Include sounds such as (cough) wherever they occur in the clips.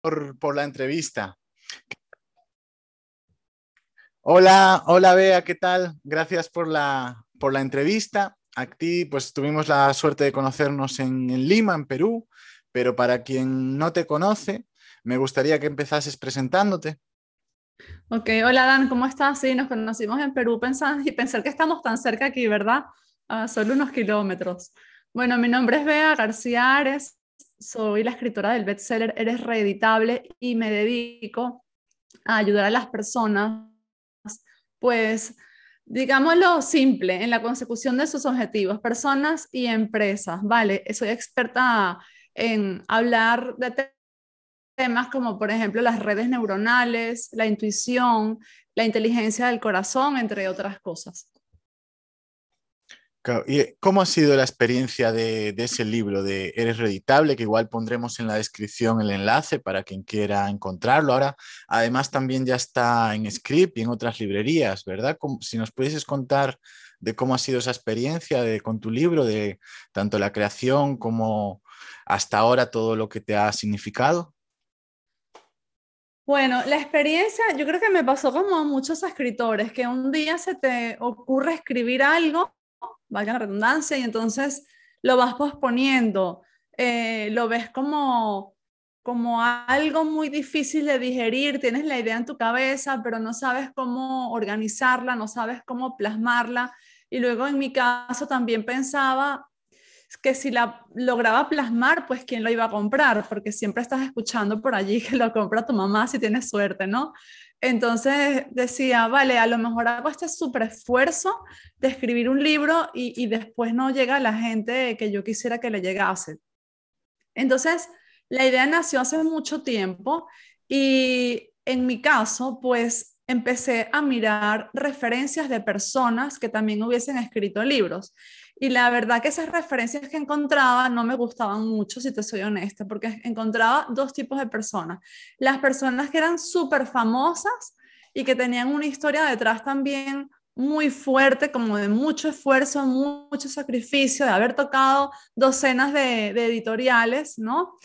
por, la entrevista. Hola, hola Bea, ¿qué tal? Gracias por la, por la entrevista. Aquí pues tuvimos la suerte de conocernos en, Lima, en Perú, pero para quien no te conoce, me gustaría que empezases presentándote. Ok, hola Dan, ¿cómo estás? Sí, nos conocimos en Perú pensando, y pensar que estamos tan cerca aquí, ¿verdad? A solo unos kilómetros. Bueno, mi nombre es Bea García Ares, soy la escritora del bestseller Eres Reeditable y me dedico a ayudar a las personas, pues, digámoslo simple, en la consecución de sus objetivos, personas y empresas, ¿vale? Soy experta en hablar de temas como, por ejemplo, las redes neuronales, la intuición, la inteligencia del corazón, entre otras cosas. ¿Y cómo ha sido la experiencia de, ese libro de Eres Reditable? Que igual pondremos en la descripción el enlace para quien quiera encontrarlo. Ahora, además, también ya está en Script y en otras librerías, ¿verdad? si nos pudieses contar de cómo ha sido esa experiencia de, con tu libro, de tanto la creación como hasta ahora todo lo que te ha significado. Bueno, la experiencia, yo creo que me pasó como a muchos escritores, que un día se te ocurre escribir algo valga la redundancia, y entonces lo vas posponiendo, eh, lo ves como, como algo muy difícil de digerir, tienes la idea en tu cabeza, pero no sabes cómo organizarla, no sabes cómo plasmarla. Y luego en mi caso también pensaba que si la lograba plasmar, pues quién lo iba a comprar, porque siempre estás escuchando por allí (laughs) que lo compra tu mamá si tienes suerte, ¿no? Entonces decía, vale, a lo mejor hago este súper esfuerzo de escribir un libro y, después no llega la gente que yo quisiera que le llegase. Entonces, la idea nació hace mucho tiempo y en mi caso, pues empecé a mirar referencias de personas que también hubiesen escrito libros. Y la verdad que esas referencias que encontraba no me gustaban mucho, si te soy honesta, porque encontraba dos tipos de personas. Las personas que eran súper famosas y que tenían una historia detrás también muy fuerte, como de mucho esfuerzo, mucho sacrificio, de haber tocado docenas de, editoriales, ¿no?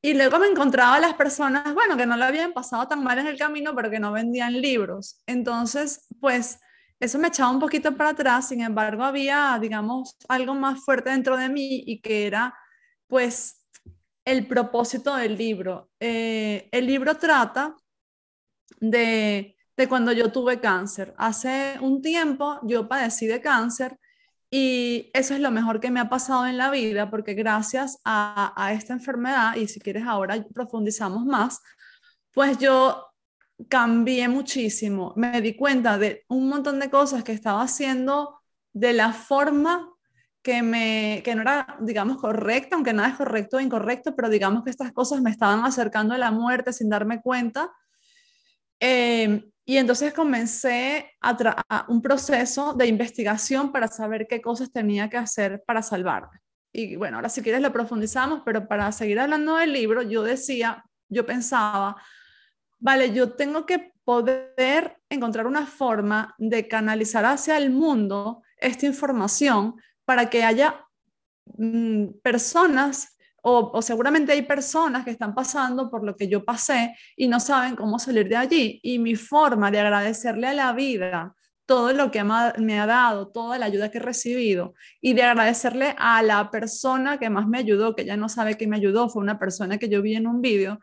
Y luego me encontraba las personas, bueno, que no lo habían pasado tan mal en el camino, pero que no vendían libros. Entonces, pues eso me echaba un poquito para atrás, sin embargo había, digamos, algo más fuerte dentro de mí y que era, pues, el propósito del libro. Eh, el libro trata de, de cuando yo tuve cáncer. Hace un tiempo yo padecí de cáncer y eso es lo mejor que me ha pasado en la vida porque gracias a, a esta enfermedad, y si quieres ahora profundizamos más, pues yo cambié muchísimo. Me di cuenta de un montón de cosas que estaba haciendo de la forma que, me, que no era, digamos, correcta, aunque nada es correcto o incorrecto, pero digamos que estas cosas me estaban acercando a la muerte sin darme cuenta. Eh, y entonces comencé a, un proceso de investigación para saber qué cosas tenía que hacer para salvarme. Y bueno, ahora si quieres lo profundizamos, pero para seguir hablando del libro, yo decía, yo pensaba, vale, yo tengo que poder encontrar una forma de canalizar hacia el mundo esta información para que haya mm, personas o, seguramente hay personas que están pasando por lo que yo pasé y no saben cómo salir de allí. Y mi forma de agradecerle a la vida todo lo que me ha dado, toda la ayuda que he recibido y de agradecerle a la persona que más me ayudó, que ya no sabe que me ayudó, fue una persona que yo vi en un vídeo,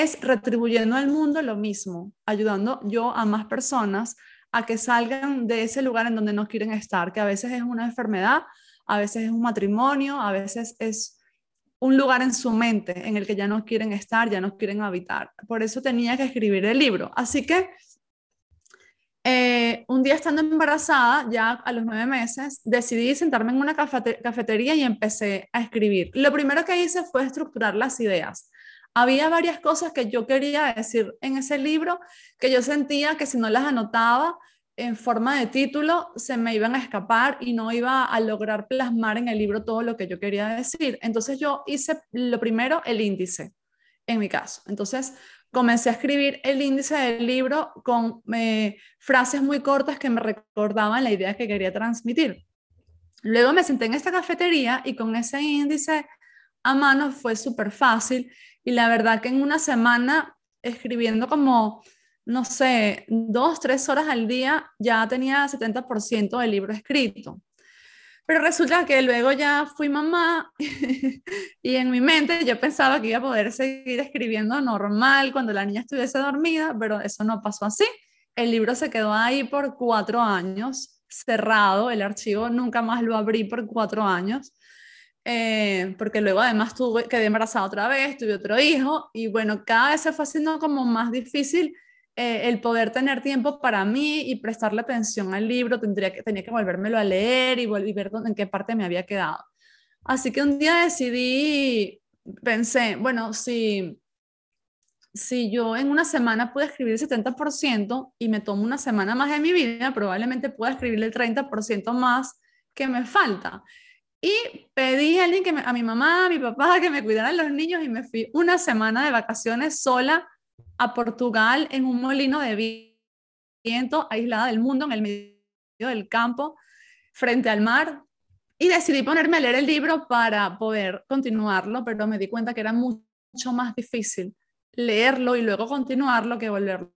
es retribuyendo al mundo lo mismo, ayudando yo a más personas a que salgan de ese lugar en donde no quieren estar, que a veces es una enfermedad, a veces es un matrimonio, a veces es un lugar en su mente en el que ya no quieren estar, ya no quieren habitar. Por eso tenía que escribir el libro. Así que eh, un día estando embarazada, ya a los nueve meses, decidí sentarme en una cafetería y empecé a escribir. Lo primero que hice fue estructurar las ideas. Había varias cosas que yo quería decir en ese libro que yo sentía que si no las anotaba en forma de título se me iban a escapar y no iba a lograr plasmar en el libro todo lo que yo quería decir. Entonces yo hice lo primero, el índice, en mi caso. Entonces comencé a escribir el índice del libro con eh, frases muy cortas que me recordaban la idea que quería transmitir. Luego me senté en esta cafetería y con ese índice a mano fue súper fácil y la verdad que en una semana escribiendo como, no sé, dos, tres horas al día, ya tenía 70% del libro escrito. Pero resulta que luego ya fui mamá (laughs) y en mi mente yo pensaba que iba a poder seguir escribiendo normal cuando la niña estuviese dormida, pero eso no pasó así. El libro se quedó ahí por cuatro años, cerrado, el archivo nunca más lo abrí por cuatro años. Eh, porque luego además tuve, quedé embarazada otra vez, tuve otro hijo y bueno, cada vez se fue haciendo como más difícil eh, el poder tener tiempo para mí y prestarle atención al libro, tendría que, tenía que volvérmelo a leer y, y ver en qué parte me había quedado. Así que un día decidí, pensé, bueno, si, si yo en una semana pude escribir el 70% y me tomo una semana más de mi vida, probablemente pueda escribir el 30% más que me falta. Y pedí a mi mamá, a mi papá, que me cuidaran los niños y me fui una semana de vacaciones sola a Portugal en un molino de viento, aislada del mundo, en el medio del campo, frente al mar. Y decidí ponerme a leer el libro para poder continuarlo, pero me di cuenta que era mucho más difícil leerlo y luego continuarlo que volverlo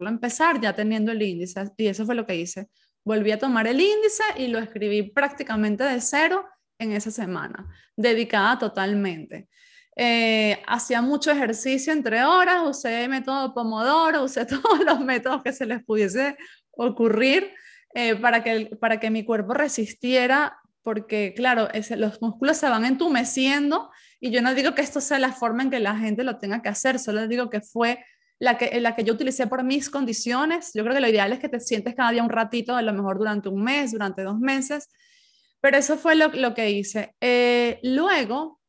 a empezar ya teniendo el índice. Y eso fue lo que hice volví a tomar el índice y lo escribí prácticamente de cero en esa semana, dedicada totalmente. Eh, hacía mucho ejercicio entre horas, usé método Pomodoro, usé (laughs) todos los métodos que se les pudiese ocurrir eh, para, que, para que mi cuerpo resistiera, porque claro, los músculos se van entumeciendo y yo no digo que esto sea la forma en que la gente lo tenga que hacer, solo digo que fue la que, la que yo utilicé por mis condiciones. Yo creo que lo ideal es que te sientes cada día un ratito, a lo mejor durante un mes, durante dos meses, pero eso fue lo, lo que hice. Eh, luego,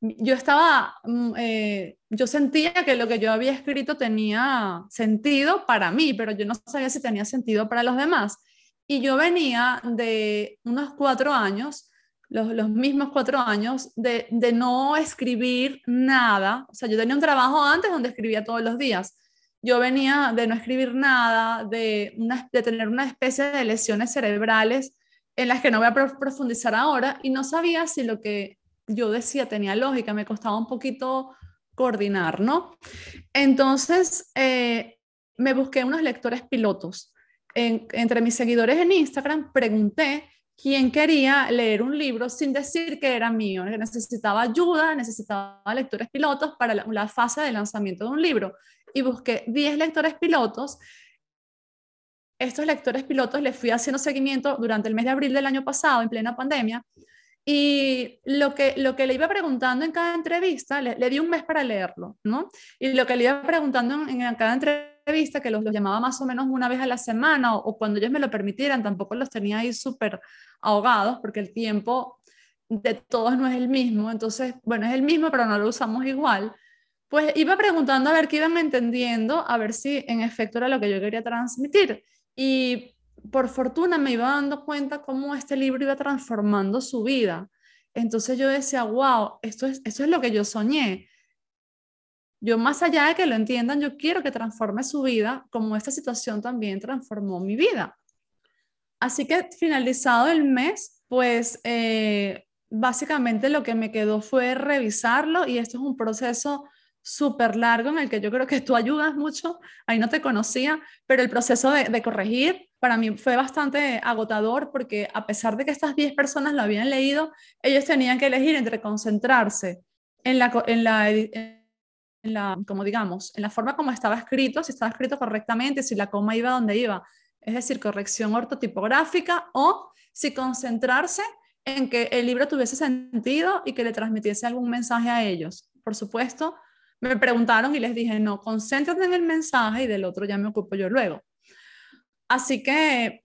yo estaba, mm, eh, yo sentía que lo que yo había escrito tenía sentido para mí, pero yo no sabía si tenía sentido para los demás. Y yo venía de unos cuatro años los, mismos cuatro años de, no escribir nada. O sea, yo tenía un trabajo antes donde escribía todos los días. Yo venía de no escribir nada, de, de tener una especie de lesiones cerebrales en las que no voy a profundizar ahora y no sabía si lo que yo decía tenía lógica, me costaba un poquito coordinar, ¿no? Entonces, eh, me busqué unos lectores pilotos. entre mis seguidores en Instagram pregunté quien quería leer un libro sin decir que era mío, que necesitaba ayuda, necesitaba lectores pilotos para la, fase de lanzamiento de un libro. Y busqué 10 lectores pilotos. Estos lectores pilotos les fui haciendo seguimiento durante el mes de abril del año pasado, en plena pandemia. Y lo que, lo que le iba preguntando en cada entrevista, le, di un mes para leerlo, ¿no? Y lo que le iba preguntando en, en cada entrevista, vista que los, los, llamaba más o menos una vez a la semana o, cuando ellos me lo permitieran, tampoco los tenía ahí súper ahogados porque el tiempo de todos no es el mismo, entonces, bueno, es el mismo, pero no lo usamos igual. Pues iba preguntando a ver qué iban entendiendo, a ver si en efecto era lo que yo quería transmitir. Y por fortuna me iba dando cuenta cómo este libro iba transformando su vida. Entonces yo decía, wow, esto es, esto es lo que yo soñé. Yo más allá de que lo entiendan, yo quiero que transforme su vida como esta situación también transformó mi vida. Así que finalizado el mes, pues eh, básicamente lo que me quedó fue revisarlo y esto es un proceso súper largo en el que yo creo que tú ayudas mucho, ahí no te conocía, pero el proceso de, de, corregir para mí fue bastante agotador porque a pesar de que estas 10 personas lo habían leído, ellos tenían que elegir entre concentrarse en la, en la, en la, como digamos, en la forma como estaba escrito, si estaba escrito correctamente, si la coma iba donde iba, es decir, corrección ortotipográfica, o si concentrarse en que el libro tuviese sentido y que le transmitiese algún mensaje a ellos. Por supuesto, me preguntaron y les dije, no, concéntrate en el mensaje y del otro ya me ocupo yo luego. Así que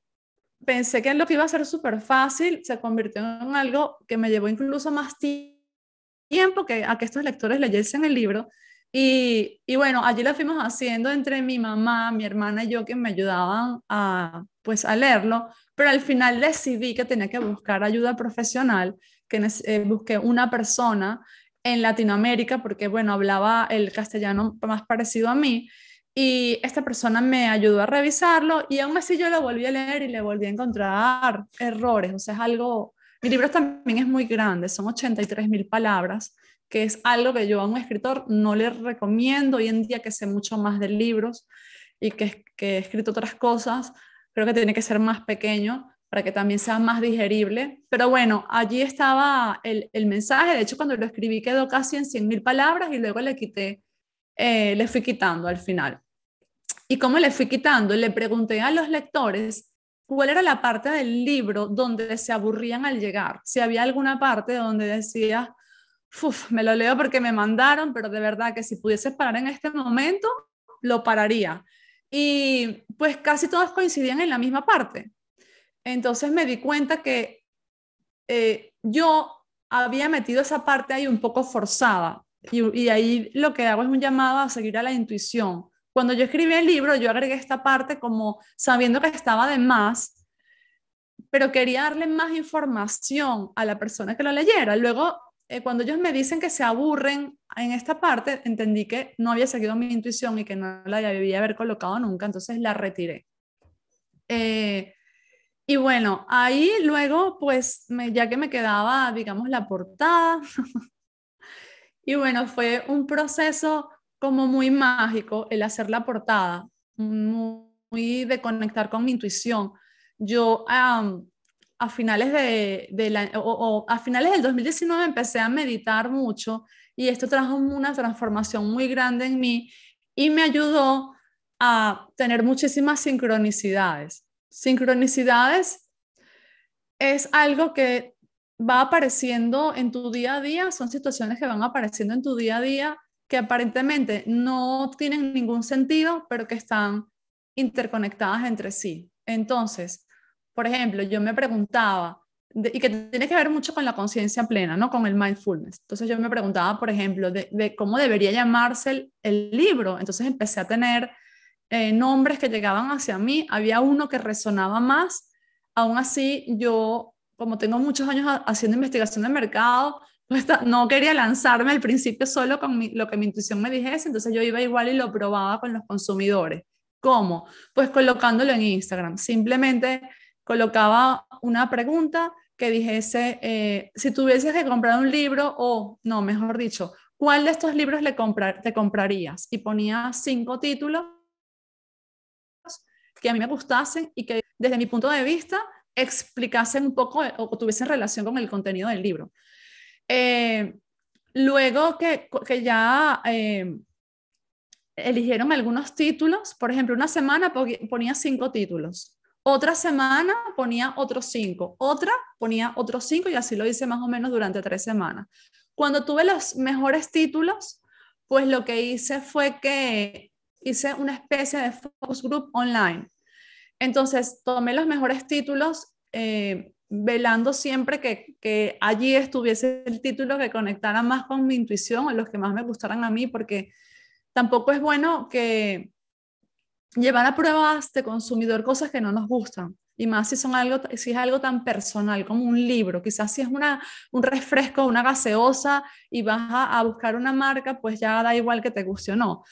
pensé que lo que iba a ser súper fácil se convirtió en algo que me llevó incluso más tiempo que a que estos lectores leyesen el libro y, y, bueno, allí lo fuimos haciendo entre mi mamá, mi hermana y yo que me ayudaban a, pues, a leerlo, pero al final decidí que tenía que buscar ayuda profesional, que eh, busqué una persona en Latinoamérica, porque bueno, hablaba el castellano más parecido a mí, y esta persona me ayudó a revisarlo y aún así yo lo volví a leer y le volví a encontrar errores, o sea, es algo Mi libro también es muy grande, son 83 mil palabras, que es algo que yo a un escritor no le recomiendo hoy en día que sé mucho más de libros y que, he escrito otras cosas, creo que tiene que ser más pequeño para que también sea más digerible. Pero bueno, allí estaba el, el mensaje, de hecho cuando lo escribí quedó casi en 100 mil palabras y luego le quité, eh, le fui quitando al final. ¿Y cómo le fui quitando? Le pregunté a los lectores cuál era la parte del libro donde se aburrían al llegar. Si había alguna parte donde decía, Uf, me lo leo porque me mandaron, pero de verdad que si pudiese parar en este momento, lo pararía. Y pues casi todos coincidían en la misma parte. Entonces me di cuenta que eh, yo había metido esa parte ahí un poco forzada. Y, y ahí lo que hago es un llamado a seguir a la intuición. Cuando yo escribí el libro, yo agregué esta parte como sabiendo que estaba de más, pero quería darle más información a la persona que lo leyera. Luego, eh, cuando ellos me dicen que se aburren en esta parte, entendí que no había seguido mi intuición y que no la debía haber colocado nunca, entonces la retiré. Eh, y bueno, ahí luego, pues, ya que me quedaba, digamos, la portada, (laughs) y bueno, fue un proceso como muy mágico el hacer la portada, muy, de conectar con mi intuición. Yo a finales de, o, a finales del 2019 empecé a meditar mucho y esto trajo una transformación muy grande en mí y me ayudó a tener muchísimas sincronicidades. Sincronicidades es algo que va apareciendo en tu día a día, son situaciones que van apareciendo en tu día a día que aparentemente no tienen ningún sentido, pero que están interconectadas entre sí. Entonces, por ejemplo, yo me preguntaba, y que tiene que ver mucho con la conciencia plena, ¿no? Con el mindfulness. Entonces yo me preguntaba, por ejemplo, de, cómo debería llamarse el, libro. Entonces empecé a tener eh, nombres que llegaban hacia mí. Había uno que resonaba más. Aún así, yo, como tengo muchos años haciendo investigación de mercado, no quería lanzarme al principio solo con lo que mi intuición me dijese, entonces yo iba igual y lo probaba con los consumidores. ¿Cómo? Pues colocándolo en Instagram. Simplemente colocaba una pregunta que dijese, eh, si tuvieses que comprar un libro, o no, mejor dicho, ¿cuál de estos libros le te comprarías? Y ponía cinco títulos que a mí me gustasen y que desde mi punto de vista explicasen un poco o tuviesen relación con el contenido del libro. Eh, luego que, que ya eh, eligieron algunos títulos, por ejemplo, una semana ponía cinco títulos, otra semana ponía otros cinco, otra ponía otros cinco y así lo hice más o menos durante tres semanas. Cuando tuve los mejores títulos, pues lo que hice fue que hice una especie de focus group online. Entonces, tomé los mejores títulos, eh, velando siempre que, allí estuviese el título que conectara más con mi intuición, o los que más me gustaran a mí, porque tampoco es bueno que llevar a pruebas de consumidor cosas que no nos gustan. Y más si, son algo, si es algo tan personal como un libro, quizás si es una, un refresco, una gaseosa y vas a, a buscar una marca, pues ya da igual que te guste o no.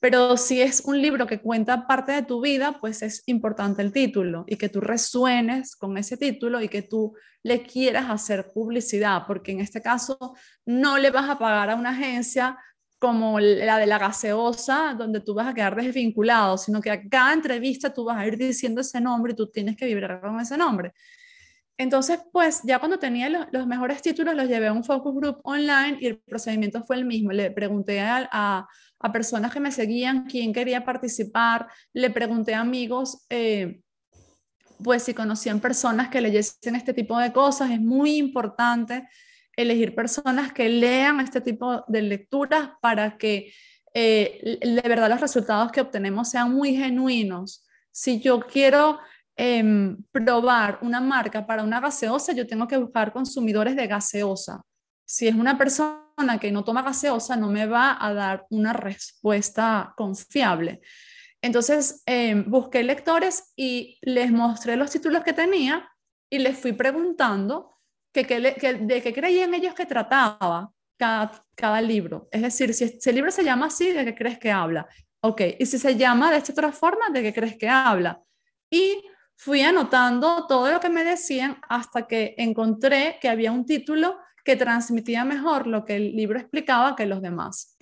Pero si es un libro que cuenta parte de tu vida, pues es importante el título y que tú resuenes con ese título y que tú le quieras hacer publicidad, porque en este caso no le vas a pagar a una agencia como la de la gaseosa, donde tú vas a quedar desvinculado, sino que a cada entrevista tú vas a ir diciendo ese nombre y tú tienes que vibrar con ese nombre. Entonces, pues ya cuando tenía los, mejores títulos, los llevé a un focus group online y el procedimiento fue el mismo. Le pregunté a, personas que me seguían quién quería participar, le pregunté a amigos, eh, pues si conocían personas que leyesen este tipo de cosas. Es muy importante elegir personas que lean este tipo de lecturas para que eh, de verdad los resultados que obtenemos sean muy genuinos. Si yo quiero Em, probar una marca para una gaseosa, yo tengo que buscar consumidores de gaseosa. Si es una persona que no toma gaseosa, no me va a dar una respuesta confiable. Entonces, em, busqué lectores y les mostré los títulos que tenía y les fui preguntando que, de qué creían ellos que trataba cada, cada libro. Es decir, si, el libro se llama así, ¿de qué crees que habla? Ok, y si se llama de esta otra forma, ¿de qué crees que habla? Y fui anotando todo lo que me decían hasta que encontré que había un título que transmitía mejor lo que el libro explicaba que los demás.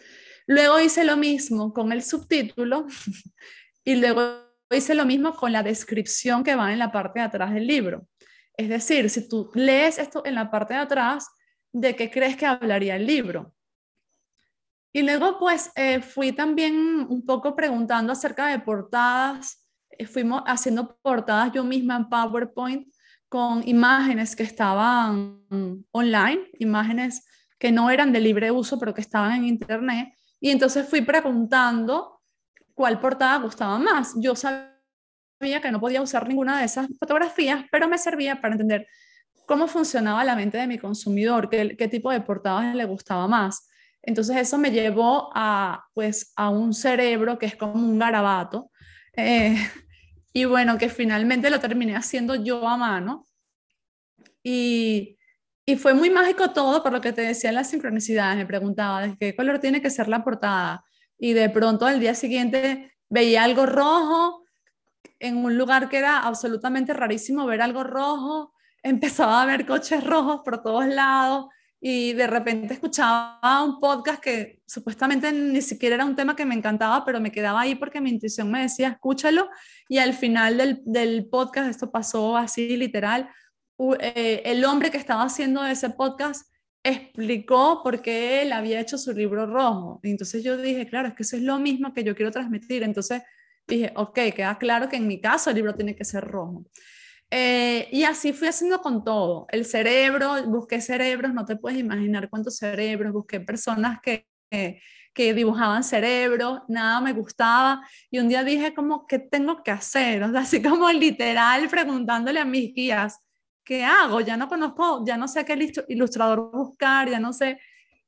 Luego hice lo mismo con el subtítulo (laughs) y luego hice lo mismo con la descripción que va en la parte de atrás del libro. Es decir, si tú lees esto en la parte de atrás, ¿de qué crees que hablaría el libro? Y luego, pues, eh, fui también un poco preguntando acerca de portadas. Fuimos haciendo portadas yo misma en PowerPoint con imágenes que estaban online, imágenes que no eran de libre uso, pero que estaban en Internet. Y entonces fui preguntando cuál portada gustaba más. Yo sabía que no podía usar ninguna de esas fotografías, pero me servía para entender cómo funcionaba la mente de mi consumidor, qué, qué tipo de portadas le gustaba más. Entonces eso me llevó a, pues, a un cerebro que es como un garabato. Eh, y bueno, que finalmente lo terminé haciendo yo a mano. Y, y fue muy mágico todo por lo que te decía las sincronicidades. Me preguntaba de qué color tiene que ser la portada. Y de pronto al día siguiente veía algo rojo en un lugar que era absolutamente rarísimo ver algo rojo. (laughs) Empezaba a ver coches rojos por todos lados y de repente escuchaba un podcast que supuestamente ni siquiera era un tema que me encantaba, pero me quedaba ahí porque mi intuición me decía, escúchalo, y al final del, del podcast, esto pasó así literal, eh, el hombre que estaba haciendo ese podcast explicó por qué él había hecho su libro rojo. Y entonces yo dije, claro, es que eso es lo mismo que yo quiero transmitir. Entonces dije, ok, queda claro que en mi caso el libro tiene que ser rojo. Eh, y así fui haciendo con todo. El cerebro, busqué cerebros, no te puedes imaginar cuántos cerebros, busqué personas que, que, dibujaban cerebros, nada me gustaba. Y un día dije como, ¿qué tengo que hacer? (laughs) O sea, así como literal preguntándole a mis guías, ¿qué hago? Ya no conozco, ya no sé qué ilustrador buscar, ya no sé.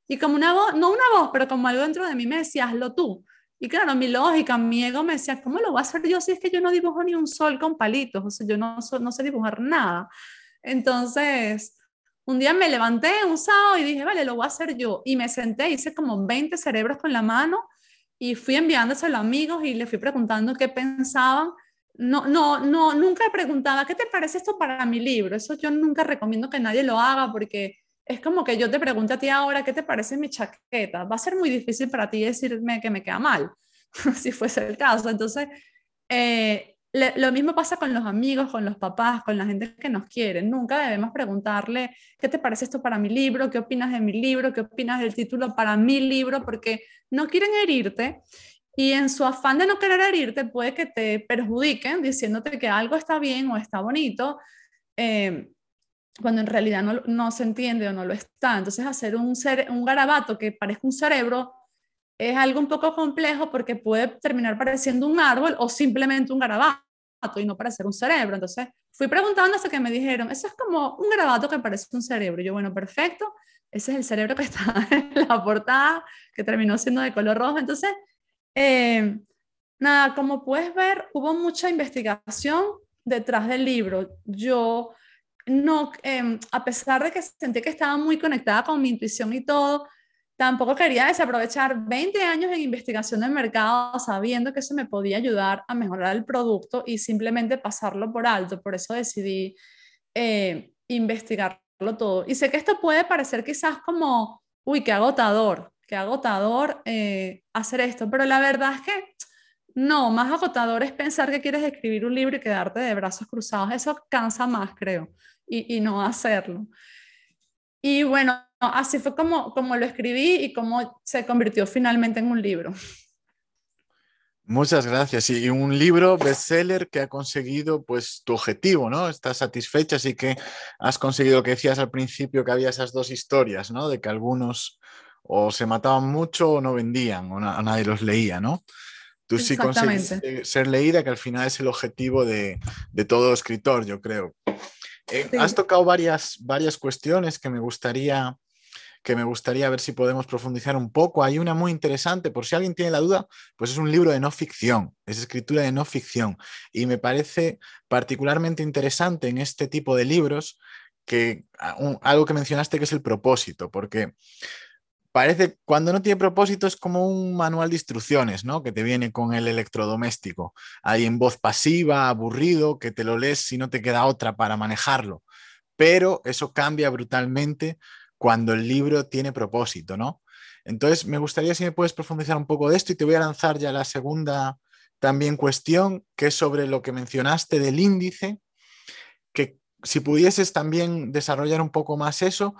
Y como una voz, no una voz, pero como algo dentro de mí me decía, hazlo tú. Y claro, mi lógica, mi ego me decía, ¿cómo lo voy a hacer yo si es que yo no dibujo ni un sol con palitos? O sea, yo no, no sé dibujar nada. Entonces, un día me levanté un sábado y dije, vale, lo voy a hacer yo. Y me senté, hice como 20 cerebros con la mano y fui enviándoselo a amigos y les fui preguntando qué pensaban. No, no, no, nunca preguntaba, ¿qué te parece esto para mi libro? Eso yo nunca recomiendo que nadie lo haga porque es como que yo te pregunto a ti ahora, ¿qué te parece mi chaqueta? Va a ser muy difícil para ti decirme que me queda mal, (laughs) si fuese el caso. Entonces, eh, lo mismo pasa con los amigos, con los papás, con la gente que nos quiere. Nunca debemos preguntarle, ¿qué te parece esto para mi libro? ¿Qué opinas de mi libro? ¿Qué opinas del título para mi libro? Porque no quieren herirte y en su afán de no querer herirte puede que te perjudiquen diciéndote que algo está bien o está bonito. Eh, cuando en realidad no, no, se entiende o no lo está. Entonces, hacer un, un garabato que parezca un cerebro es algo un poco complejo porque puede terminar pareciendo un árbol o simplemente un garabato y no parecer un cerebro. Entonces, fui preguntando hasta que me dijeron, eso es como un garabato que parece un cerebro. yo, bueno, perfecto, ese es el cerebro que está (laughs) en la portada, que terminó siendo de color rojo. Entonces, eh, nada, como puedes ver, hubo mucha investigación detrás del libro. Yo no, em, a pesar de que sentí que estaba muy conectada con mi intuición y todo, tampoco quería desaprovechar 20 años en investigación del mercado sabiendo que eso me podía ayudar a mejorar el producto y simplemente pasarlo por alto. Por eso decidí eh, investigarlo todo. Y sé que esto puede parecer quizás como, uy, qué agotador, qué agotador eh, hacer esto, pero la verdad es que no, más agotador es pensar que quieres escribir un libro y quedarte de brazos cruzados. Eso cansa más, creo y, no hacerlo. Y bueno, así fue como, como lo escribí y cómo se convirtió finalmente en un libro. Muchas gracias. Y un libro bestseller que ha conseguido pues tu objetivo, ¿no? Estás satisfecha, así que has conseguido lo que decías al principio, que había esas dos historias, ¿no? De que algunos o se mataban mucho o no vendían, o nadie los leía, ¿no? Tú sí consigues ser leída, que al final es el objetivo de, de todo escritor, yo creo. Eh, has tocado varias, varias cuestiones que me gustaría que me gustaría ver si podemos profundizar un poco. Hay una muy interesante, por si alguien tiene la duda, pues es un libro de no ficción, es escritura de no ficción. Y me parece particularmente interesante en este tipo de libros que algo que mencionaste que es el propósito, porque parece, cuando no tiene propósito es como un manual de instrucciones, ¿no? Que te viene con el electrodoméstico, ahí en voz pasiva, aburrido, que te lo lees si no te queda otra para manejarlo. Pero eso cambia brutalmente cuando el libro tiene propósito, ¿no? Entonces, me gustaría si me puedes profundizar un poco de esto y te voy a lanzar ya la segunda también cuestión, que es sobre lo que mencionaste del índice, que si pudieses también desarrollar un poco más eso,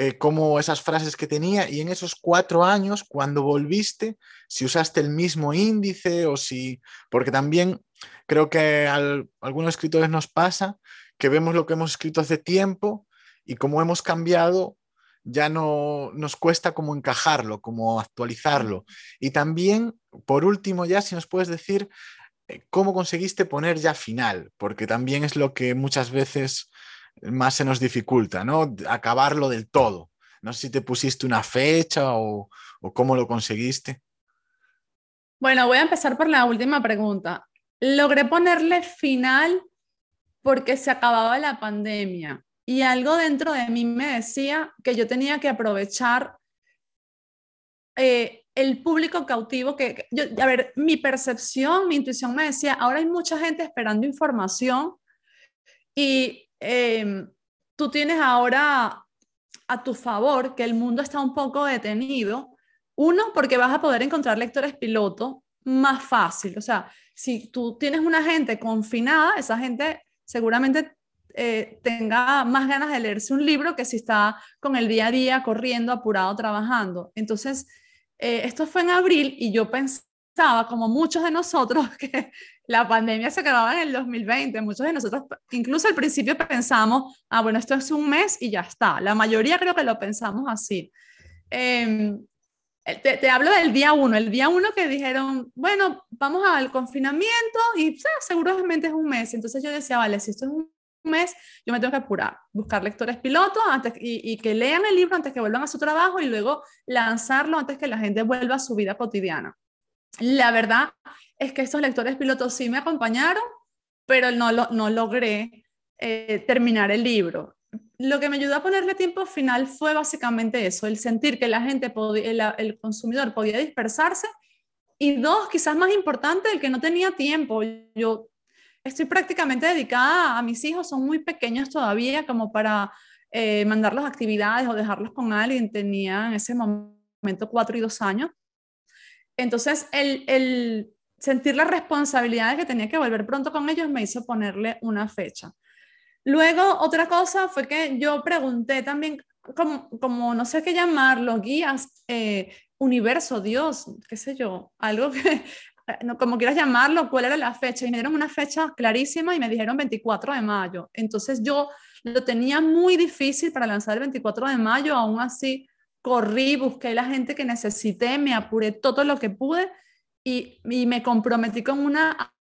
eh, como esas frases que tenía y en esos cuatro años, cuando volviste, si usaste el mismo índice o si, porque también creo que a algunos escritores nos pasa que vemos lo que hemos escrito hace tiempo y como hemos cambiado, ya no nos cuesta como encajarlo, como actualizarlo. Y también, por último, ya si nos puedes decir eh, cómo conseguiste poner ya final, porque también es lo que muchas veces más se nos dificulta, ¿no? Acabarlo del todo. No sé si te pusiste una fecha o, cómo lo conseguiste. Bueno, voy a empezar por la última pregunta. Logré ponerle final porque se acababa la pandemia y algo dentro de mí me decía que yo tenía que aprovechar eh, el público cautivo que, yo, a ver, mi percepción, mi intuición me decía, ahora hay mucha gente esperando información y Em, tú tienes ahora a tu favor que el mundo está un poco detenido. Uno, porque vas a poder encontrar lectores piloto más fácil. O sea, si tú tienes una gente confinada, esa gente seguramente eh, tenga más ganas de leerse un libro que si está con el día a día corriendo, apurado, trabajando. Entonces, eh, esto fue en abril y yo pensé como muchos de nosotros, (laughs) que la pandemia se acababa en el 2020. Muchos de nosotros, incluso al principio pensamos, ah, bueno, esto es un mes y ya está. La mayoría creo que lo pensamos así. Em, te, hablo del día uno, el día uno que dijeron, bueno, vamos al confinamiento y seguramente es un mes. Entonces yo decía, vale, si esto es un mes, yo me tengo que apurar, buscar lectores pilotos antes, y, que lean el libro antes que vuelvan a su trabajo y luego lanzarlo antes que la gente vuelva a su vida cotidiana. La verdad es que estos lectores pilotos sí me acompañaron, pero no, no logré eh, terminar el libro. Lo que me ayudó a ponerle tiempo final fue básicamente eso, el sentir que la gente, el, consumidor podía dispersarse y dos, quizás más importante, el que no tenía tiempo. Yo estoy prácticamente dedicada a mis hijos, son muy pequeños todavía como para eh, mandarlos actividades o dejarlos con alguien. Tenía en ese momento cuatro y dos años. Entonces, el, sentir la responsabilidad de que tenía que volver pronto con ellos me hizo ponerle una fecha. Luego, otra cosa fue que yo pregunté también, como, no sé qué llamarlo, guías, eh, universo, Dios, qué sé yo, algo que, (laughs) como quieras llamarlo, cuál era la fecha. Y me dieron una fecha clarísima y me dijeron 24 de mayo. Entonces yo lo tenía muy difícil para lanzar el 24 de mayo, aún así corrí, busqué la gente que necesité, me apuré todo lo que pude y, me comprometí con una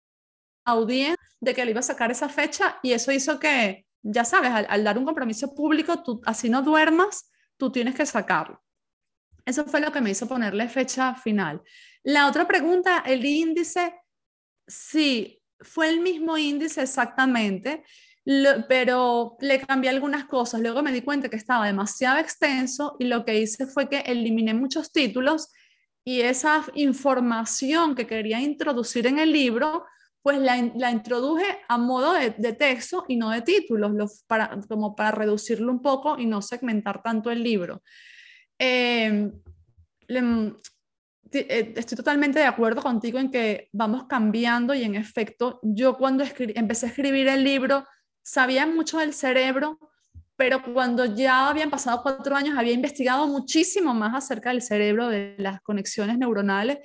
audiencia de que le iba a sacar esa fecha y eso hizo que, ya sabes, al, dar un compromiso público, tú, así no duermas, tú tienes que sacarlo. Eso fue lo que me hizo ponerle fecha final. La otra pregunta, el índice, sí, fue el mismo índice exactamente pero le cambié algunas cosas. Luego me di cuenta que estaba demasiado extenso y lo que hice fue que eliminé muchos títulos y esa información que quería introducir en el libro, pues la, introduje a modo de, texto y no de títulos, para, como para reducirlo un poco y no segmentar tanto el libro. Em, eh, estoy totalmente de acuerdo contigo en que vamos cambiando y en efecto, yo cuando empecé a escribir el libro, sabía mucho del cerebro, pero cuando ya habían pasado cuatro años había investigado muchísimo más acerca del cerebro, de las conexiones neuronales,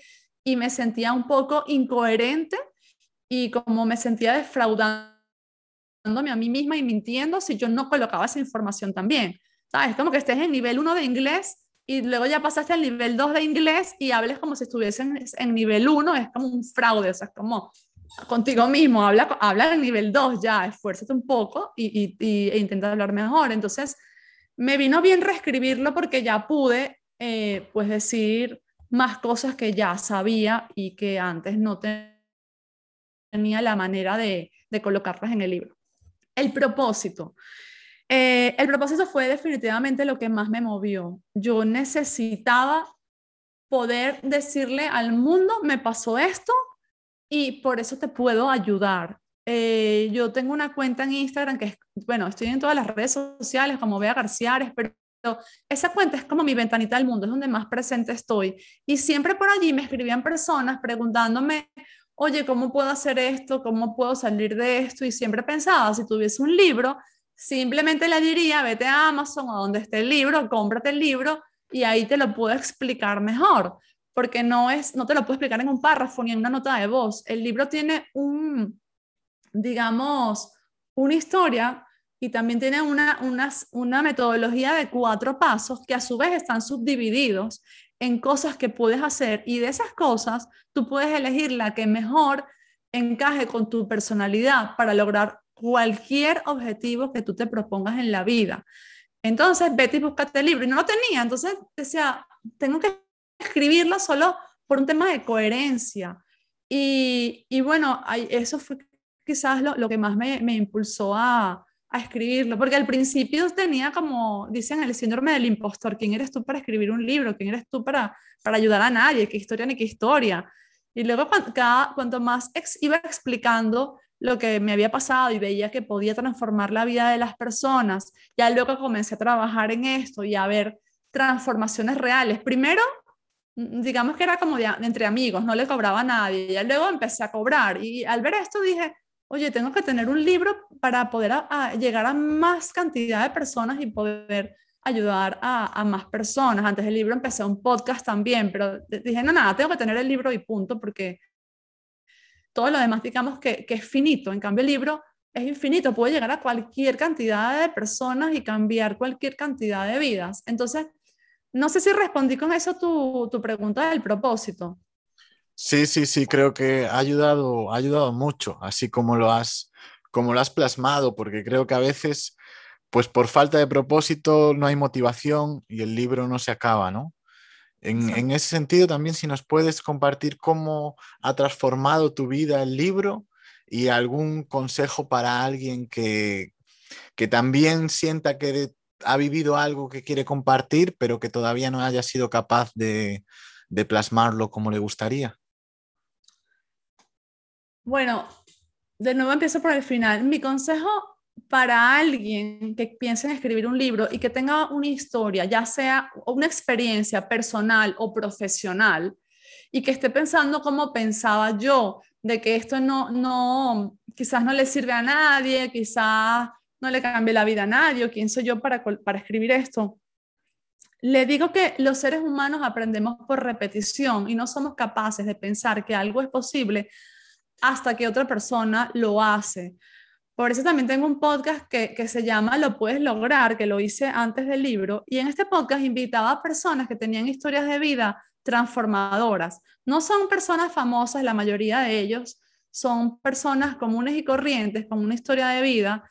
y me sentía un poco incoherente y como me sentía defraudándome a mí misma y mintiendo si yo no colocaba esa información también. ¿Sabes? Como que estés en nivel 1 de inglés y luego ya pasaste al nivel 2 de inglés y hables como si estuviesen en nivel 1, es como un fraude, o sea, es como contigo mismo, habla, habla en nivel 2 ya, esfuérzate un poco y, e intenta hablar mejor. Entonces, me vino bien reescribirlo porque ya pude, eh, pues, decir más cosas que ya sabía y que antes no tenía la manera de, de colocarlas en el libro. El propósito. Eh, el propósito fue definitivamente lo que más me movió. Yo necesitaba poder decirle al mundo, me pasó esto y por eso te puedo ayudar. Eh, yo tengo una cuenta en Instagram que es, bueno, estoy en todas las redes sociales como Bea Garciares, pero esa cuenta es como mi ventanita al mundo, es donde más presente estoy. Y siempre por allí me escribían personas preguntándome, oye, ¿cómo puedo hacer esto? ¿Cómo puedo salir de esto? Y siempre pensaba, si tuviese un libro, simplemente le diría, vete a Amazon o donde esté el libro, cómprate el libro y ahí te lo puedo explicar mejor, porque no, es, no te lo puedo explicar en un párrafo ni en una nota de voz. El libro tiene un, digamos, una historia y también tiene una, una metodología de cuatro pasos que a su vez están subdivididos en cosas que puedes hacer y de esas cosas tú puedes elegir la que mejor encaje con tu personalidad para lograr cualquier objetivo que tú te propongas en la vida. Entonces, vete y buscate el libro. Y no lo tenía, entonces decía, tengo que escribirlo solo por un tema de coherencia. Y, y bueno, eso fue quizás lo, lo que más me, me impulsó a, a, escribirlo, porque al principio tenía como, dicen, el síndrome del impostor, ¿quién eres tú para escribir un libro? ¿Quién eres tú para, para ayudar a nadie? ¿Qué historia ni qué historia? Y luego cada, cuanto más iba explicando lo que me había pasado y veía que podía transformar la vida de las personas, ya luego comencé a trabajar en esto y a ver transformaciones reales. Primero, digamos que era como de, entre amigos, no le cobraba a nadie, ya luego empecé a cobrar y al ver esto dije, oye, tengo que tener un libro para poder llegar a más cantidad de personas y poder ayudar a, a, más personas. Antes del libro empecé un podcast también, pero dije, no, nada, tengo que tener el libro y punto, porque todo lo demás, digamos que, que es finito. En cambio, el libro es infinito, puede llegar a cualquier cantidad de personas y cambiar cualquier cantidad de vidas. Entonces, no sé si respondí con eso tu, tu pregunta del propósito. Sí, sí, sí, creo que ha ayudado, ha ayudado mucho, así como lo has, como lo has plasmado, porque creo que a veces, pues por falta de propósito no hay motivación y el libro no se acaba, ¿no? En, ese sentido, también si nos puedes compartir cómo ha transformado tu vida el libro y algún consejo para alguien que, que también sienta que ha vivido algo que quiere compartir, pero que todavía no haya sido capaz de, plasmarlo como le gustaría. Bueno, de nuevo empiezo por el final. Mi consejo para alguien que piense en escribir un libro y que tenga una historia, ya sea una experiencia personal o profesional, y que esté pensando como pensaba yo, de que esto no, no, quizás no le sirve a nadie, quizás no le cambie la vida a nadie, o quién soy yo para, para escribir esto. Le digo que los seres humanos aprendemos por repetición y no somos capaces de pensar que algo es posible hasta que otra persona lo hace. Por eso también tengo un podcast que, que, se llama Lo puedes lograr, que lo hice antes del libro. Y en este podcast invitaba a personas que tenían historias de vida transformadoras. No son personas famosas, la mayoría de ellos son personas comunes y corrientes con una historia de vida.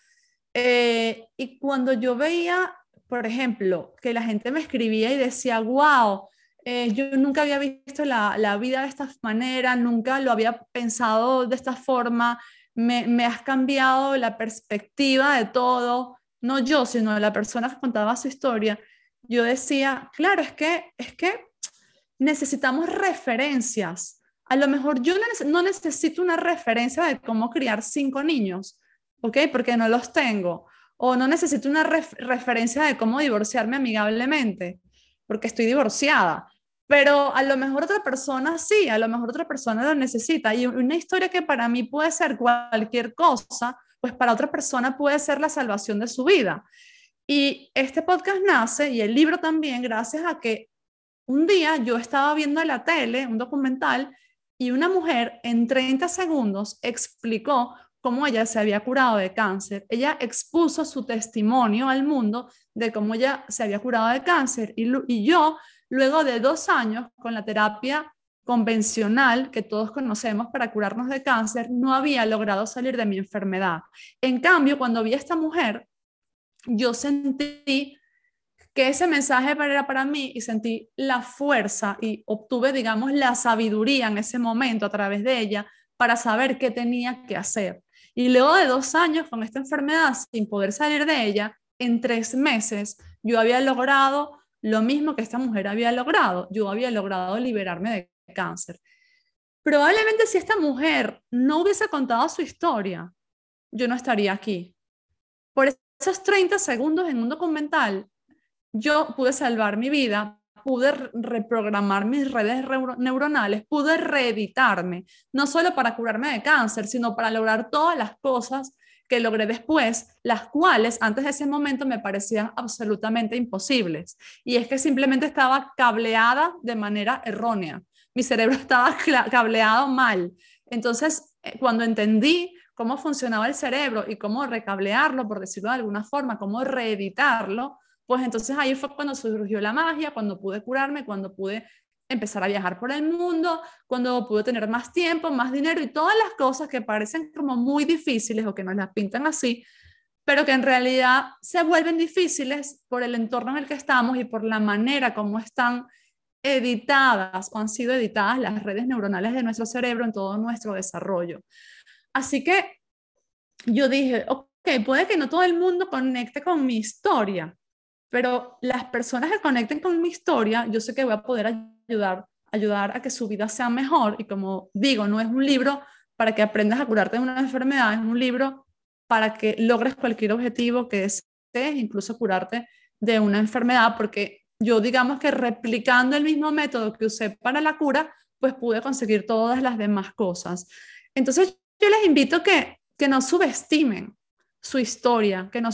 Eh, y cuando yo veía, por ejemplo, que la gente me escribía y decía, wow, eh, yo nunca había visto la, la vida de esta manera, nunca lo había pensado de esta forma, me, has cambiado la perspectiva de todo, no yo, sino la persona que contaba su historia, yo decía, claro, es que, es que necesitamos referencias. A lo mejor yo no necesito una referencia de cómo criar cinco niños, ¿ok? Porque no los tengo. O no necesito una referencia de cómo divorciarme amigablemente, porque estoy divorciada pero a lo mejor otra persona sí, a lo mejor otra persona lo necesita. Y una historia que para mí puede ser cualquier cosa, pues para otra persona puede ser la salvación de su vida. Y este podcast nace y el libro también gracias a que un día yo estaba viendo en la tele un documental y una mujer en 30 segundos explicó cómo ella se había curado de cáncer. Ella expuso su testimonio al mundo de cómo ella se había curado de cáncer y, y yo luego de dos años con la terapia convencional que todos conocemos para curarnos de cáncer, no había logrado salir de mi enfermedad. En cambio, cuando vi a esta mujer, yo sentí que ese mensaje era para mí y sentí la fuerza y obtuve, digamos, la sabiduría en ese momento a través de ella para saber qué tenía que hacer. Y luego de dos años con esta enfermedad, sin poder salir de ella, en tres meses yo había logrado lo mismo que esta mujer había logrado. Yo había logrado liberarme de cáncer. Probablemente si esta mujer no hubiese contado su historia, yo no estaría aquí. Por esos 30 segundos en un documental, yo pude salvar mi vida, pude reprogramar mis redes neuronales, pude reeditarme, no solo para curarme de cáncer, sino para lograr todas las cosas que logré después, las cuales antes de ese momento me parecían absolutamente imposibles. Y es que simplemente estaba cableada de manera errónea. Mi cerebro (laughs) estaba cableado mal. Entonces, eh, cuando entendí cómo funcionaba el cerebro y cómo recablearlo, por decirlo de alguna forma, cómo reeditarlo, pues entonces ahí fue cuando surgió la magia, cuando pude curarme, cuando pude empezar a viajar por el mundo, cuando pude tener más tiempo, más dinero y todas las cosas que parecen como muy difíciles o que nos las pintan así, pero que en realidad se vuelven difíciles por el entorno en el que estamos y por la manera como están editadas o han sido editadas las redes neuronales de nuestro cerebro en todo nuestro desarrollo. Así que yo dije, ok, puede que no todo el mundo conecte con mi historia, pero las personas que conecten con mi historia, yo sé que voy a poder ayudar, ayudar a que su vida sea mejor. Y como digo, no es un libro para que aprendas a curarte de una enfermedad, es un libro para que logres cualquier objetivo que desees, incluso curarte de una enfermedad, porque yo digamos que replicando el mismo método que usé para la cura, pues pude conseguir todas las demás cosas. Entonces, yo les invito que, que no subestimen su historia, que no,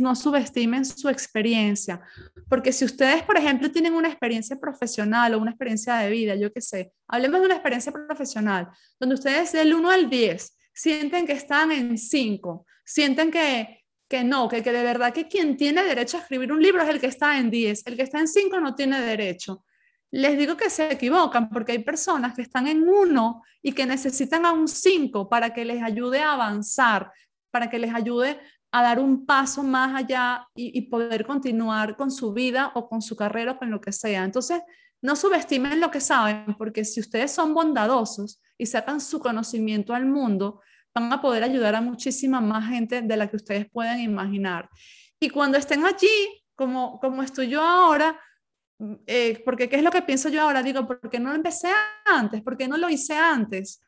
no subestimen su experiencia, porque si ustedes, por ejemplo, tienen una experiencia profesional o una experiencia de vida, yo qué sé, hablemos de una experiencia profesional, donde ustedes del 1 al 10 sienten que están en 5, sienten que, que no, que, que de verdad que quien tiene derecho a escribir un libro es el que está en 10, el que está en 5 no tiene derecho. Les digo que se equivocan porque hay personas que están en 1 y que necesitan a un 5 para que les ayude a avanzar, para que les ayude a dar un paso más allá y, poder continuar con su vida o con su carrera o con lo que sea. Entonces, no subestimen lo que saben, porque si ustedes son bondadosos y sacan su conocimiento al mundo, van a poder ayudar a muchísima más gente de la que ustedes pueden imaginar. Y cuando estén allí, como, como estoy yo ahora, eh, porque ¿qué es lo que pienso yo ahora? Digo, ¿por qué no lo empecé antes? ¿Por qué no lo hice antes?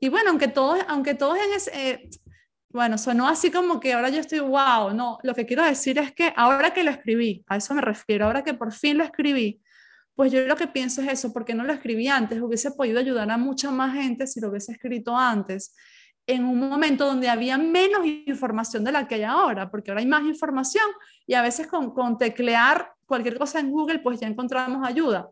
Y bueno, aunque todos, aunque todos en ese, eh, bueno, sonó así como que ahora yo estoy, wow, no, lo que quiero decir es que ahora que lo escribí, a eso me refiero, ahora que por fin lo escribí, pues yo lo que pienso es eso, porque no lo escribí antes, hubiese podido ayudar a mucha más gente si lo hubiese escrito antes, en un momento donde había menos información de la que hay ahora, porque ahora hay más información y a veces con, con teclear cualquier cosa en Google, pues ya encontramos ayuda.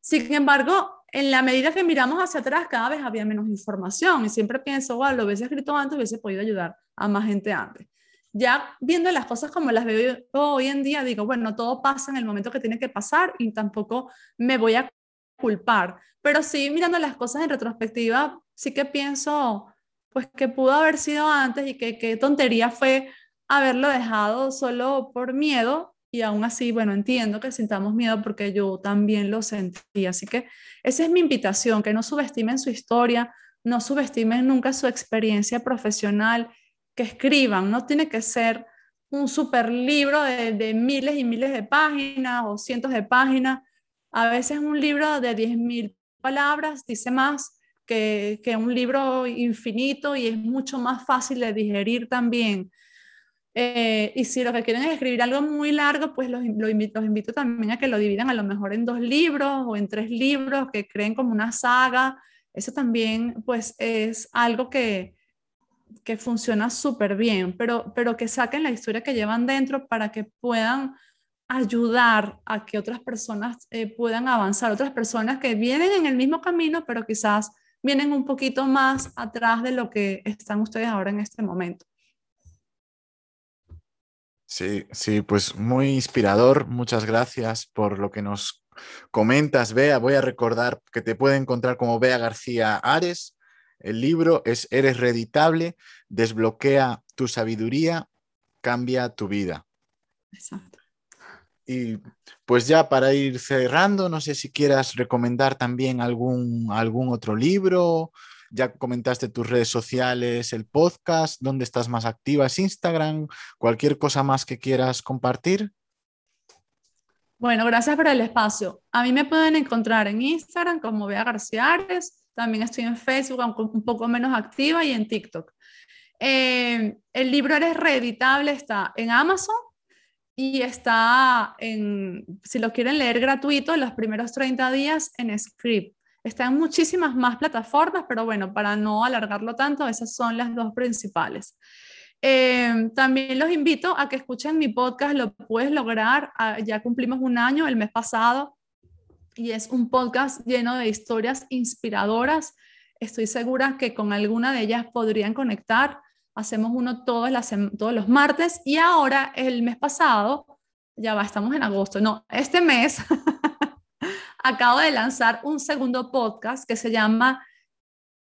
Sin embargo, en la medida que miramos hacia atrás, cada vez había menos información y siempre pienso, wow, lo hubiese escrito antes, hubiese podido ayudar a más gente antes. Ya viendo las cosas como las veo hoy en día, digo, bueno, todo pasa en el momento que tiene que pasar y tampoco me voy a culpar. Pero sí, mirando las cosas en retrospectiva, sí que pienso, pues que pudo haber sido antes y que qué tontería fue haberlo dejado solo por miedo y aún así, bueno, entiendo que sintamos miedo porque yo también lo sentí. Así que esa es mi invitación, que no subestimen su historia, no subestimen nunca su experiencia profesional, que escriban, no tiene que ser un super libro de, miles y miles de páginas o cientos de páginas. A veces un libro de 10.000 palabras dice más que, que un libro infinito y es mucho más fácil de digerir también. Eh, y si lo que quieren es escribir algo muy largo, pues los, invito, los, invito, también a que lo dividan a lo mejor en dos libros o en tres libros, que creen como una saga. Eso también pues es algo que, que funciona súper bien, pero, pero que saquen la historia que llevan dentro para que puedan ayudar a que otras personas eh, puedan avanzar, otras personas que vienen en el mismo camino, pero quizás vienen un poquito más atrás de lo que están ustedes ahora en este momento. Sí, sí, pues muy inspirador. Muchas gracias por lo que nos comentas, Bea. Voy a recordar que te puede encontrar como Bea García Ares. El libro es Eres Reditable, desbloquea tu sabiduría, cambia tu vida. Exacto. Y pues ya para ir cerrando, no sé si quieras recomendar también algún, algún otro libro ya comentaste tus redes sociales, el podcast, ¿dónde estás más activa? ¿Es Instagram? ¿Cualquier cosa más que quieras compartir? Bueno, gracias por el espacio. A mí me pueden encontrar en Instagram como Bea García también estoy en Facebook, aunque un poco menos activa, y en TikTok. Eh, el libro Eres Reeditable está en Amazon y está en, si lo quieren leer gratuito, los primeros 30 días en Script. Está en muchísimas más plataformas, pero bueno, para no alargarlo tanto, esas son las dos principales. Eh, también los invito a que escuchen mi podcast, lo puedes lograr, ah, ya cumplimos un año el mes pasado y es un podcast lleno de historias inspiradoras. Estoy segura que con alguna de ellas podrían conectar. Hacemos uno todos, las, todos los martes y ahora el mes pasado, ya va, estamos en agosto, no, este mes (laughs) acabo de lanzar un segundo podcast que se llama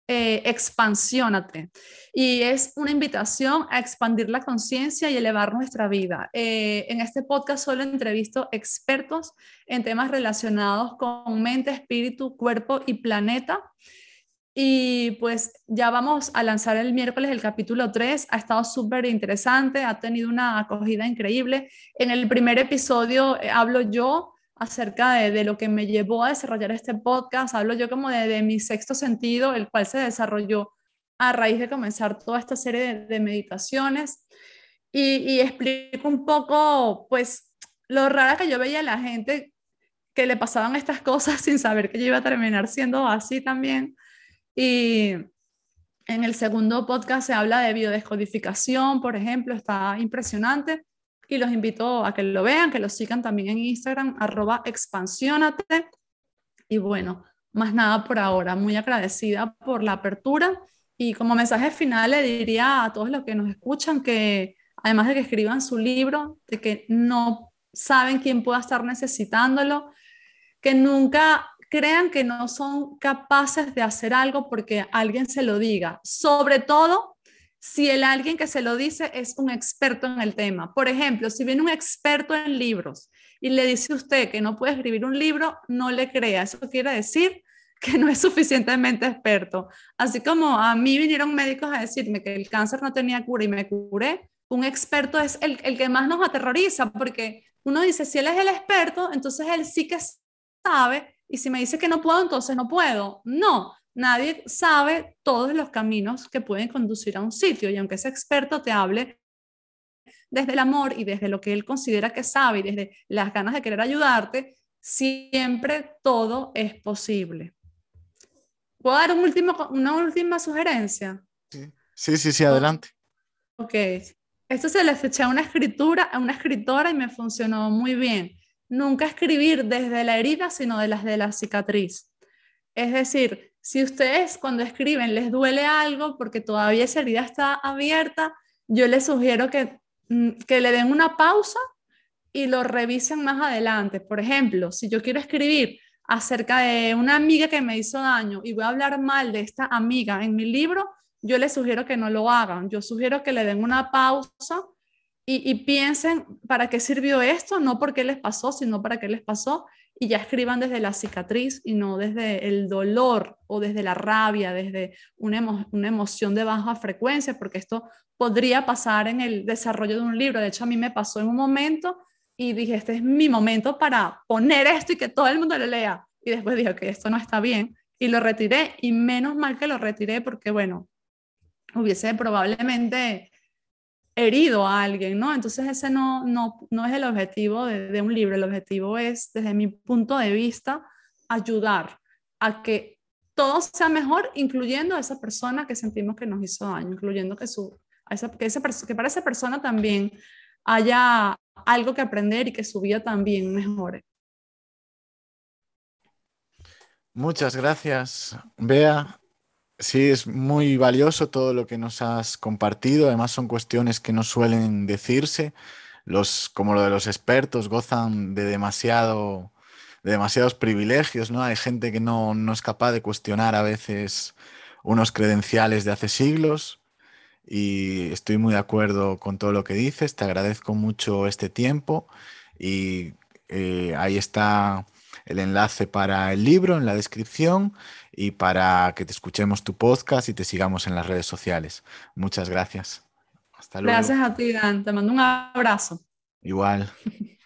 eh, expansiónate. Y es una invitación a expandir la conciencia y elevar nuestra vida. Eh, en este podcast solo entrevisto expertos en temas relacionados con mente, espíritu, cuerpo y planeta. Y pues ya vamos a lanzar el miércoles el capítulo 3. Ha estado súper interesante, ha tenido una acogida increíble. En el primer episodio eh, hablo yo acerca de, lo que me llevó a desarrollar este podcast. Hablo yo como de, mi sexto sentido, el cual se desarrolló a raíz de comenzar toda esta serie de, meditaciones. Y, explico un poco, pues, lo rara que yo veía a la gente que le pasaban estas cosas (laughs) sin saber que yo iba a terminar siendo así también. Y en el segundo podcast se habla de biodescodificación, por ejemplo, está impresionante y los invito a que lo vean, que lo sigan también en Instagram, arroba expansionate. Y bueno, más nada por ahora, muy agradecida por la apertura y como mensaje final le diría a todos los que nos escuchan que además de que escriban su libro, de que no saben quién pueda estar necesitándolo, que nunca crean que no son capaces de hacer algo porque alguien se lo diga. Sobre todo si el alguien que se lo dice es un experto en el tema. Por ejemplo, si viene un experto en libros y le dice usted que no puede escribir un libro, no le crea. Eso quiere decir (laughs) que no es suficientemente experto. Así como a mí vinieron médicos a decirme que el cáncer no tenía cura y me curé, un experto es el, el que más nos aterroriza porque uno dice, si él es el experto, entonces él sí que sabe y si me dice que no puedo, entonces no puedo. No, nadie sabe todos los caminos que pueden conducir a un sitio y aunque ese experto te hable desde el amor y desde lo que él considera que sabe y desde las ganas de querer ayudarte, siempre todo es posible. ¿Puedo dar un último, una última sugerencia? Sí, sí, sí, adelante. Ok. Esto se le eché a una escritura, a una escritora y me funcionó muy bien. Nunca escribir desde la herida, sino de las de la cicatriz. Es decir, si ustedes cuando escriben les duele algo porque todavía esa herida está abierta, yo les sugiero que, mm, que le den una pausa y lo revisen más adelante. Por ejemplo, si yo quiero escribir acerca de una amiga que me hizo daño y voy a hablar mal de esta amiga en mi libro, yo les sugiero que no lo hagan. Yo sugiero que le den una pausa y, piensen para qué sirvió esto, no por qué les pasó, sino para qué les pasó y ya escriban desde la cicatriz y no desde el dolor o desde la rabia, desde una, emoción de baja frecuencia, porque esto podría pasar en el desarrollo de un libro. De hecho, a mí me pasó en un momento y dije, este es mi momento para poner esto y que todo el mundo lo lea. Y después dije, que esto no está bien. Y lo retiré y menos mal que lo retiré porque, bueno, hubiese probablemente herido a alguien, ¿no? Entonces ese no, no, no es el objetivo de, un libro, el objetivo es, desde mi punto de vista, ayudar a que todo sea mejor, incluyendo a esa persona que sentimos que nos hizo daño, incluyendo que, su, que, esa, que para esa persona también haya algo que aprender y que su vida también mejore. Muchas gracias, Bea. Sí, es muy valioso todo lo que nos has compartido. Además, son cuestiones que no suelen decirse. Los, como lo de los expertos, gozan de demasiado, de demasiados privilegios, ¿no? Hay gente que no, no es capaz de cuestionar a veces unos credenciales de hace siglos. Y estoy muy de acuerdo con todo lo que dices. Te agradezco mucho este tiempo. Y eh, ahí está el enlace para el libro en la descripción y para que te escuchemos tu podcast y te sigamos en las redes sociales. Muchas gracias. Hasta luego. Gracias a ti, Dan. Te mando un abrazo. Igual. (laughs)